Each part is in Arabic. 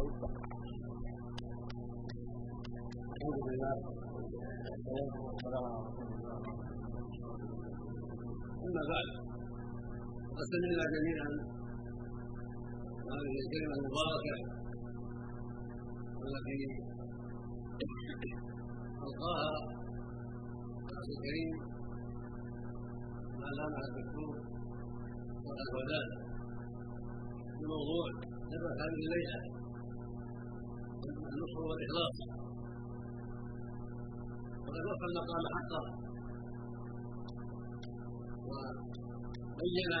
الحمد لله والصلاة والسلام على رسول الله أما بعد سمعنا جميعا هذه الكلمة المباركة التي ألقاها الأخ الكريم العلامة الدكتور صالح الوداد في موضوع سبب هذه الليلة النصر والإخلاص وقد وفى المقام حقه وبين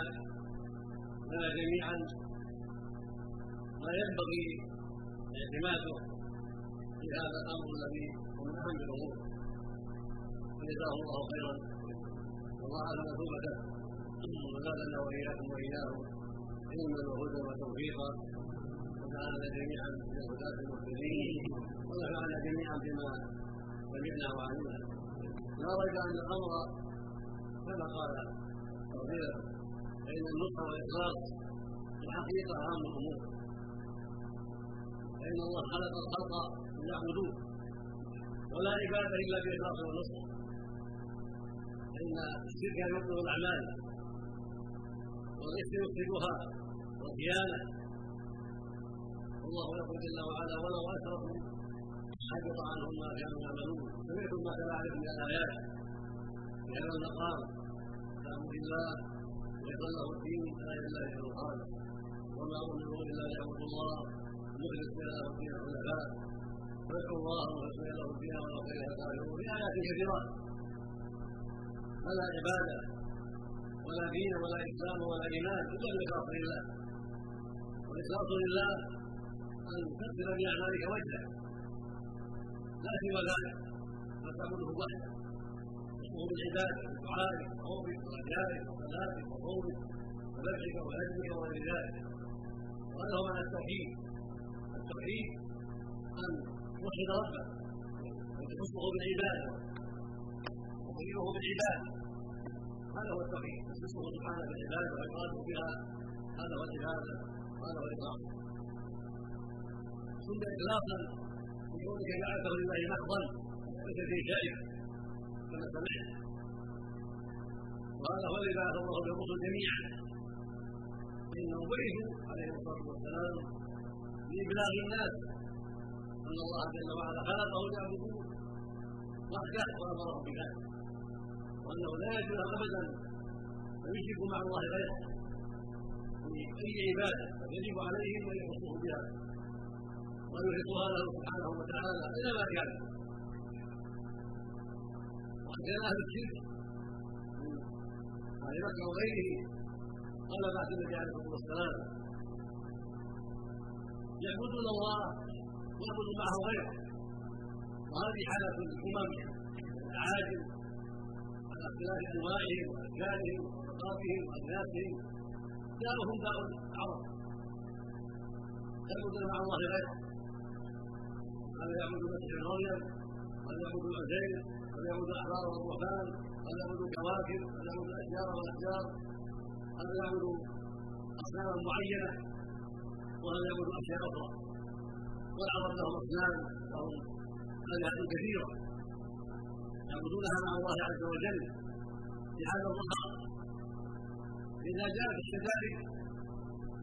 لنا جميعا ما ينبغي اعتماده في هذا الأمر الذي هو من أهم الأمور. وجزاه الله خيرا. أعلم مثوبته وزادنا وإياكم وإياهم علما وهدى وتوفيقا. وجعلنا جميعا من الهداة المهتدين ونفعنا جميعا بما سمعنا وعلمنا. لا ريب أن الأمر كما قال فضيلة فان النصح والإخلاص الحقيقة أهم الأمور. فإن الله خلق الخلق ليعبدوه. ولا عبادة إلا باخلاص والنصح فإن الشرك يبطل الأعمال. والغش يفسدها والخيانة والله يقول جل وعلا ولو اشركوا حبط عنهم ما كانوا يعملون. سمعتم ما تبع من الايات في هذا المقام فامر الله. ويقول له الدين. لا إله إلا الله. وما أمروا إلا ليعبدوا الله. مخلص له الدين حنفاء. ويدعو الله ويحسن له الدين ولو كره الكافرون في آيات كثيرات فلا عبادة. ولا دين. ولا إسلام. ولا إيمان. إلا بالاخلاص لله. والإخلاص لله ان تكسر باعمالك وجهه. لا سوى ذلك. بل تعبده وحده تشبه بالعباده بدعائك وخوفك ورجائك وصلاتك وصومك وذبحك وهجرك وغير ذلك وهذا هو معنى التوحيد. التوحيد أن توحد ربك وتخصه بالعباده وتريده بالعباده هذا هو التوحيد. تخصه سبحانه بالعباده وإقامته بها. هذا هو العبادة. وهذا هو الاقرار ثم اخلاصا بكونك جعلته لله محضا ليس فيه شيء. كما سمعت. وهذا هو الذي بعث الله بالرسل جميعا. انهم بعثوا عليهم الصلاة والسلام لإبلاغ الناس. أن الله جل وعلا خلقه ليعبدوه. وحده وامرهم بذلك وأنه لا يجوز ابدا أن يشركوا مع الله غيره. في أي عبادة يجب عليهم أن يخصوه بها. ويحيطها له سبحانه وتعالى إلى ما كان. وقد كان أهل الشرك. من أهل مكه وغيره. قال بعد النبي عليه الصلاه والسلام يعبدون الله ويعبدون معه غيره وهذه حالة الأمم العاجل على اختلاف أنواعهم وأشكالهم وثقافهم وأجناسهم. داؤهم داء العرب يعبدون مع الله غيره. هذا يعبد المسيح مريم هذا يعبد العزيز هذا يعبد الاحبار والرهبان هذا يعبد الكواكب هذا يعبد الاشجار والأشجار؟ هذا يعبد أصناما معينة؟ وهذا يعبد أشياء أخرى؟ والعرب لهم أصنام لهم آلهة كثيرة. يعبدونها مع الله عز وجل. في هذا الظهر إذا جاءت الشدائد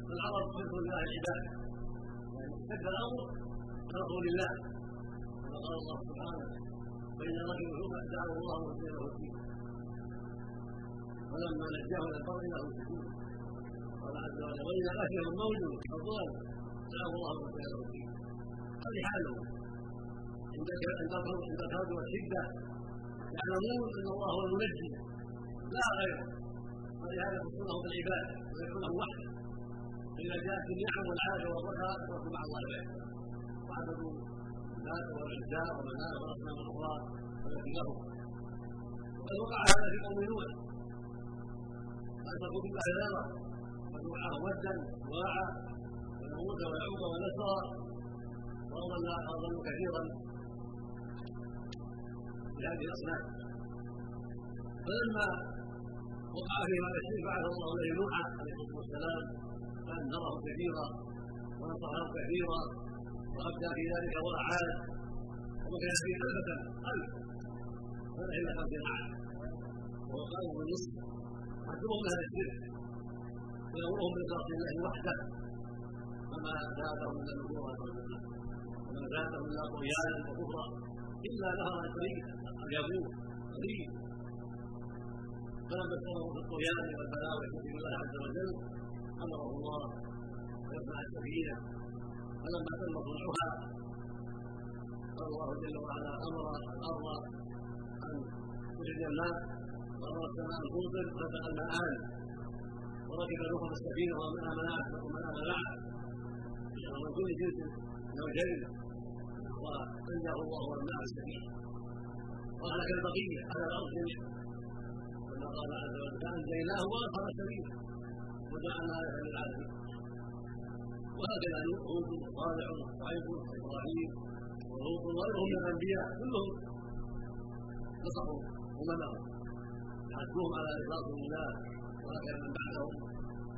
فالعرب تدخل لله العبادة. يعني اشتد الأمر تركوا لله كما قال الله سبحانه فإن رجل حكم دعوا الله وسيله الدين فلما نجاه إلى البر له سجود. قال عز وجل واذا غشهم موج فضال دعوا الله وسيله الدين هذه حالهم عند عند الكرب والشده يعلمون أن الله هو المنجي لا غيره. ولهذا يخصونه بالعباده ويكونه وحده فإذا جاءت النعم والعافية والرخاء تركوا مع الله غيره وعبدوا اللات والعزاء ومناه والأصنام الاخرى التي لهم وقد وقع هذا في قوم نوح. فاتقوا نارا ودعاه ودا وواعى ونموت ويعوق ونسرا واضل اضلوا كثيرا. بهذه الأصنام. فلما وقع في هذا الشيء بعث الله إليه نوحا عليه الصلاة والسلام. فأنذره كثيرا ونصحه كثيرا. وابدى في ذلك واعاد وكان فيه الفه الف هذا إلى خمسين عام وهو قائم بالنصف محكوم هذا الشرك. ويامرهم بطاعه الله وحده. فما زادهم إلا نفورا وما زادهم إلا طغيانا وكفرا. إلا نهر الطريق. اليابوس قليل فلما في الطغيان والبلاء والكفر بالله عز وجل أمره الله. ويصنع السفينة. فلما تم قال الله جل وعلا أمر الأرض أن تخرج الماء وأمر السماء أن تمطر فتق الماءان وركب نوح السفينه ومن امن ومن امن معه من كل جنس زوجين وانجاه الله والماء السفينه واهلك البقيه على الأرض. جميعا كما قال عز وجل فأنجيناه واخر سبيله وجعلنا إيه للعالمين وهكذا هود وصالح وشعيب وابراهيم ولوط وغيرهم من الأنبياء كلهم نصحوا أممهم. حثوهم على اخلاص لله وهكذا من بعدهم.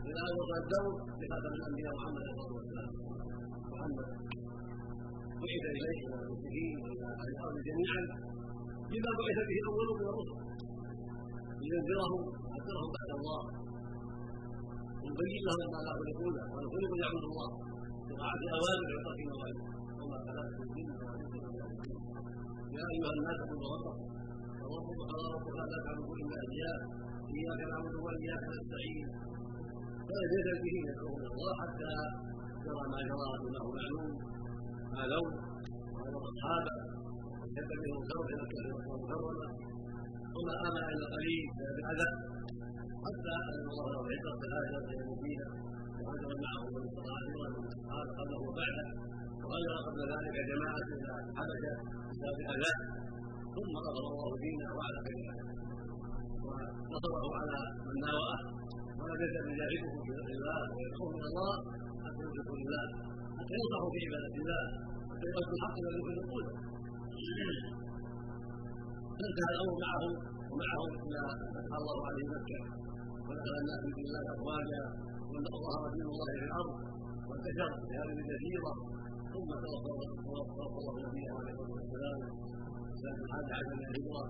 إلى أن وصل الدور لخاتم الأنبياء محمد صلى الله عليه وسلم. محمد. بعث إليه إلى المسلمين والى أهل الأرض جميعا. بما بعث به اول من الرسل لينذرهم حذرهم بعد الله. ويبين لهم ما لا يخلقون وان خلقوا ليعبدوا الله. بطاعه اوامر وترك نواهي وما خلقت الجن يا أيها الناس اعبدوا ربكم. وربكم قال ربك لا تعبدوا الا اياه إياك نعبد وإياك نستعين. فلم يزل به يدعون الله حتى جرى ما جرى انه معلوم. ما لون وهو اصحابه وشد منهم إلى الكلمة المحرمه وما آمن الا قليل بالاذى حتى أن الله له عبره في الاخره هي المبينه وهجر معه من استطاع من اصحاب قبله وبعده. وهجر قبل ذلك جماعة إلى الحبشه بسبب الأذى. ثم قضى الله دينه وعلى كلمته. ونصره على من ناوأه. ولم يزل يجاهده في ذكر الله ويدعوه إلى الله حتى يشركوا لله حتى ينصحوا في عبادة الله. حتى يقصدوا الحق الذي يخلقونه فانتهى الأمر معهم إلى الله عليه مكه ودخل الناس في الله افواجا وظهر دين الله في الأرض. وانتشر في هذه الجزيرة. ثم توفى الله نبيه عليه الصلاه والسلام سنه الحادي عشر من الهجرة.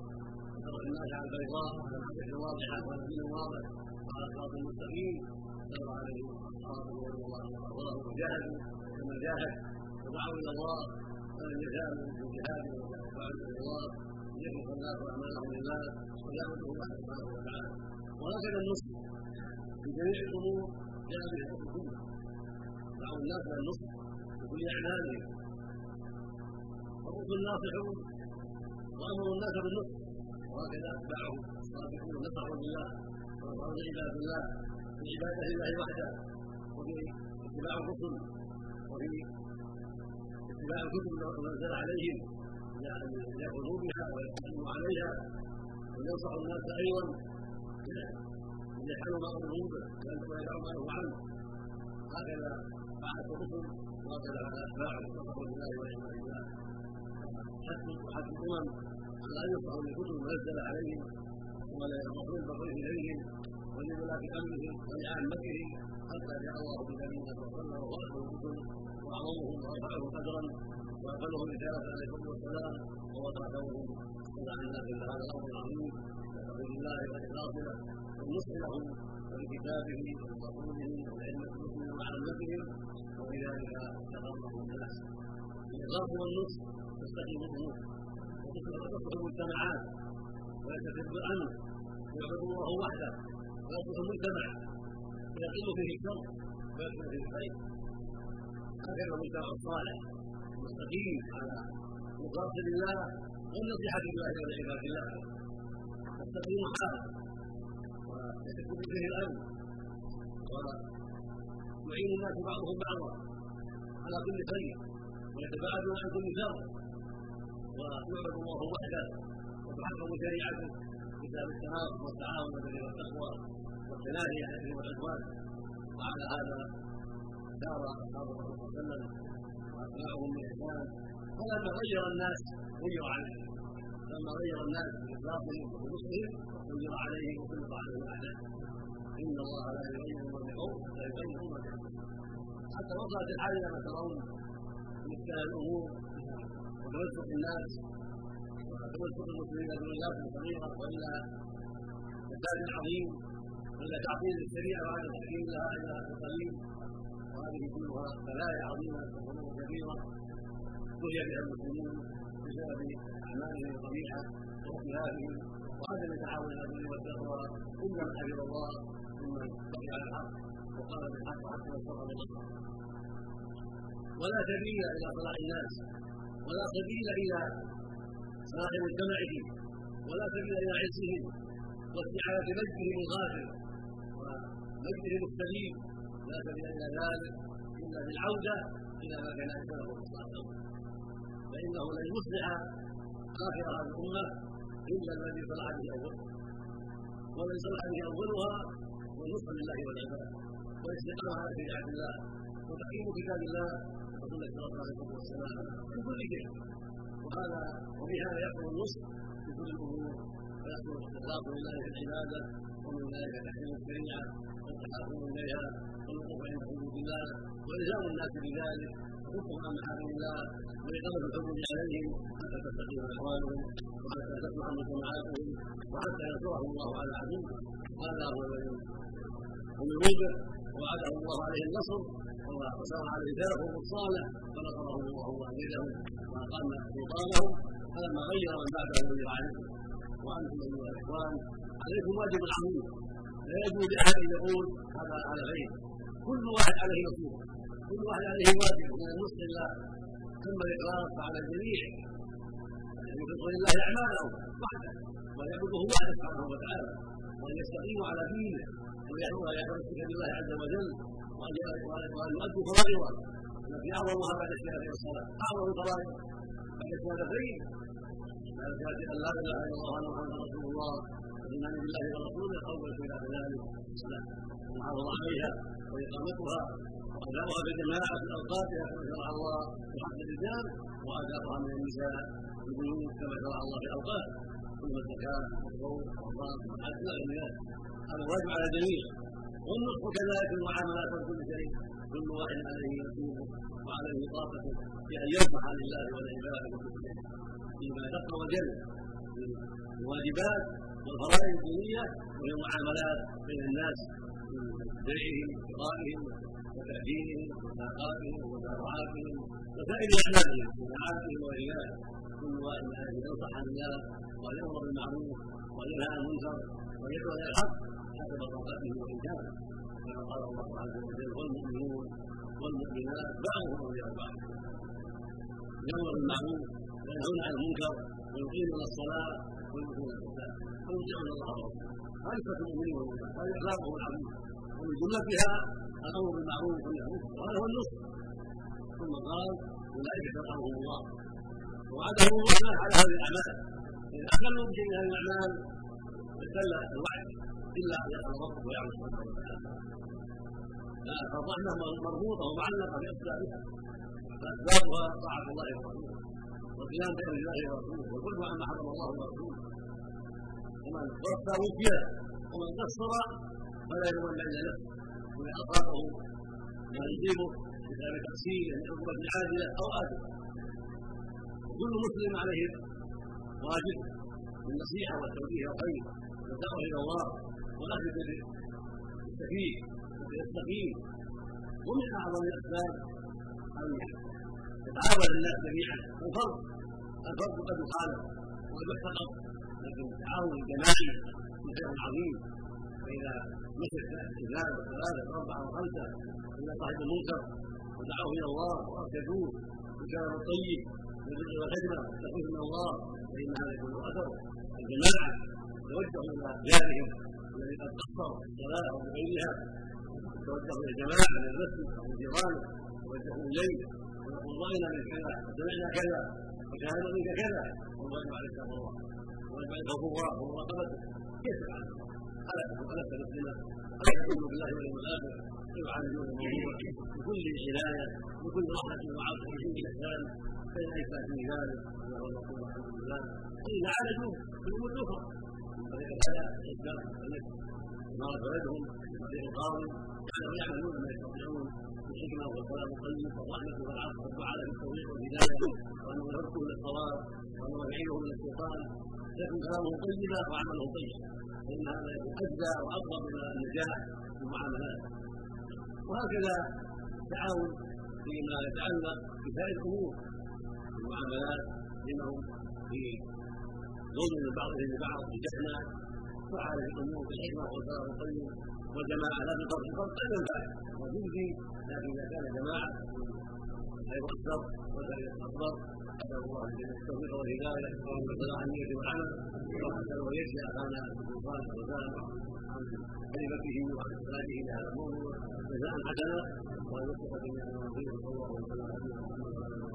وترك الناس على البيضاء. على الحجه الواضحه وعلى الدين الواضح. وعلى الصراط المستقيم. سار عليه اصحابه رضي الله عنهم وجاهدوا كما جاهد. ودعوا إلى الله. ولم يزالوا في جهاد إلى الله ليخلص الناس اعمالهم لله ويعبده الله سبحانه وتعالى وهكذا المسلم في جميع الأمور جاء به الحكم كله دعوا الناس إلى النصح بكل اعمالهم الرسل الناصحون وامروا الناس بالنصح وهكذا اتباعه الصالحون نصحوا بالله ونصحوا لعباد الله في عباده الله وحده وفي اتباع الرسل وفي اتباع الكتب التي نزل عليهم ياخذوا بها ويحكموا عليها وينصح الناس أيضا. ان يفعلوا ما امروا به ويدعوا ما نهوا عنه. هكذا فعلت الرسل وهكذا على اتباعهم نصحوا لله وعباد الله حث الامم على أن ينصحوا بالكتب المنزله عليهم ولا يرفعون البغي إليهم ولولاة امرهم ولعامتهم حتى جاء الله بنبينا صلى الله عليه وسلم واخذوا الكتب واعظمهم وارفعهم قدرا واقلهم رساله عليه الصلاة والسلام ووضعتهم عن الناس إلى هذا الأمر العظيم وتوحيد الله واخلاصه والنصح لهم ولكتابه ولرسوله ولعلم المسلمين وعامتهم وبذلك تقرب الناس. الإخلاص والنصح تستقيم الأمور وتصلح المجتمعات ويستتب الأمن ويعبد الله وحده ويصلح المجتمع ويقل فيه الشر ويكثر فيه الخير. هكذا المجتمع الصالح. المستقيم على الإخلاص لله والنصيحة لله ولعباد الله. تستقيم حاله ويكون فيه الأمن ويعين الناس بعضهم بعضا على كل خير ويتباعدون عن كل شر. ويعبد الله وحده وتحكم شريعته كتاب التناصر والتعاون والبر والتقوى والتناهي عن الاثم والعدوان وعلى هذا دار أصحاب الرسول صلى الله عليه وسلم واتباعهم باحسان فلما غير الناس غير عليهم لما غير الناس باطلاقهم وبنصحهم غير عليهم وسلط عليهم الاعداء إن الله لا يغير ما بقوم حتى يغيروا ما حتى وصلت الحال إلى ما ترون استفتاء الأمور وتمسك الناس وتمسك المسلمين بالله صغيره والا فساد عظيم والا تعطيل الشريعة بعد تحكيم لها إلى القليل وهذه كلها بلايا عظيمة وامور كبيره بلي بها المسلمون بسبب أعمالهم القبيحة واختلافهم وعدم تعاون الامر والتقوى. الا من حفظ الله ممن بقي على الحق. وقال بالحق حتى واستغفر الله ولا سبيل إلى صلاح الناس. ولا سبيل إلى صلاح مجتمعهم ولا سبيل إلى عزهم. واستعاده مجدهم الغافل. ومجدهم السليم لا سبيل إلى ذلك إلا بالعودة إلى ما كان أكثره الصالح فإنه لن يصلح آخر هذه الأمة إلا الذي صلح به اولها والذي صلح به أولها هو النصح لله والعباد والاستقامة على شريعه الله وتحكيم كتاب الله وسنة رسول عليه والسلام في كل شيء. وهذا وبهذا يحصل النصح في كل الأمور ويحصل الاستقامه لله في العبادة ومن ذلك تحكيم الشريعه إليها والوقوف عند حدود الله والزام الناس بذلك وكفهم عن محارم الله واقامه الحدود عليهم حتى تستقيم احوالهم وحتى تصلح مجتمعاتهم وحتى ينصرهم الله على عدوهم هذا هو هم يريده وعده الله عليه النصر. وصار عليه سلفهم الصالح فنصرهم الله وايدهم واقام سلطانهم فلما غير من بعده غير عليكم وأنتم أيها الإخوان عليكم واجب عظيم لا يجوز لأحد أن يقول هذا على غيره. كل واحد عليه نصيب كل واحد عليه واجب. من النصح لله ثم الاقرار فعلى الجميع. ان يخلص لله أعمالهم وحده. ويعبده وحده سبحانه وتعالى. وأن يستقيموا على دينه. يتمسك بالله عز وجل. وأن يؤدوا فرائضه. التي اعظمها بعد الشهاده والصلاه أعظم الفرائض بعد الشهادتين بعد شهاده ان لا إله إلا الله وأن محمدا رسول الله. والايمان بالله ورسوله اول بعد ذلك الصلاه المحافظه عليها وإقامتها واداؤها بالجماعه في أوقاتها كما شرع الله في حق الرجال وأداؤها من النساء في البيوت كما شرع الله في اوقات ثم الزكاة والصوم والرمضان والحج ذلك. هذا واجب على الجميع. والنصح كذلك المعاملات وكل شيء. كل واحد عليه نصيبه وعليه طاقته في أن ينفع لله ولعباده وكل شيء فيما دق وجل من الواجبات والفرائض الدينيه وهي المعاملات بين الناس من بيعهم وشرائهم وتأدينهم ومساقاتهم ومتابعاتهم وسائر أعمالهم ذلك كل واحد عليه ان ينصح الناس وأن يأمر بالمعروف وأن ينهى عن المنكر وأن يدعو إلى الحق حسب طاقته وإمكانه كما قال الله عز وجل والمؤمنون والمؤمنات بعضهم أولياء بعض يأمر بالمعروف وينهون عن المنكر ويقيمون الصلاة الزكاة ويطيعون الله ورسوله صفة المؤمنين والمؤمنات هذه أخلاقهم العظيمة ومن جملتها الأمر بالمعروف والنهي وهذا هو النصح ثم قال أولئك شرعهم الله وعدهم الرحمن على هذه الأعمال إذا أخلوا بشيء من هذه الأعمال اختل الوعد إلا أن يقل ربك ويعلم سبحانه وتعالى فالرحمة مربوطة ومعلقة بأسبابها فأسبابها طاعة الله ورسوله والقيام بأمر الله ورسوله. والبعد عما حرم الله. ورسوله ومن وفى وفي ومن قصر فلا يلومن إلا نفسه ومن اصابه ما يصيبه بسبب تقصير من عقوبه عاجله أو اجله وكل مسلم عليه واجب بالنصيحه والتوجيه والخير والدعوه إلى الله. والاخذ بالسفيه وبالتقييم ومن أعظم الأسباب أن يتعاون الناس جميعا. الفرد الفرد قد يخالف وقد يحتقر لكن التعاون الجماعي خير عظيم. فإذا مسك اثنان وثلاثه واربعه وخمسه إلى صاحب المنكر ودعوه إلى الله وارشدوه بالكلام الطيب بالبر والخدمه والتخويف من الله فإن هذا يكون أثر الجماعة. توجهوا إلى جارهم الذي قد قصر في الصلاة أو بغيرها توجهوا إلى الجماعة من المسجد أو من جيرانه. توجهوا إليه. ويقول رأينا من كذا وسمعنا كذا. وشاهدنا منك كذا والواجب عليك الله ويجب عليك الله ومراقبته كيف تفعل ألست ألست مسلما ألست تؤمن بالله واليوم الآخر كيف يعالجون الموضوع بكل عناية بكل رحمة وعطف وكل إحسان فإن أيسر في ذلك وهو المقول الحمد لله وإن عالجوه في الأمور الأخرى طريق الحياة الإسلام إمارة بلدهم من طريق القاضي كانوا يعملون ما يستطيعون بالحكمة والكلام الطيب والرحمة والعطف والدعاء في التوفيق والهدايه وأنه يرده إلى الصواب وأنه يعينه من الشيطان. لكن كلامه طيبا وعمله طيب. فإن هذا ادى واقرب إلى النجاح في المعاملات وهكذا التعاون فيما يتعلق بسائر الأمور. المعاملات بينهم في ظلم من بعضهم لبعض في جهنه وعلى الأمور بالحكمه والكلام الطيب والجماعة. لا تضر الفرق لا ينفع وتجزي لكن اذا كان جماعة. خير اكبر والخير اكبر أسأل الله التوفيق والهداية. والصلاح النيه والعمل وحسن ويجزي اخانا السلطان والسلام عن كلمته وعن صلاته لهذا الموضوع جزاء حسنا وان جميع الموظفين صلى الله عليه وسلم.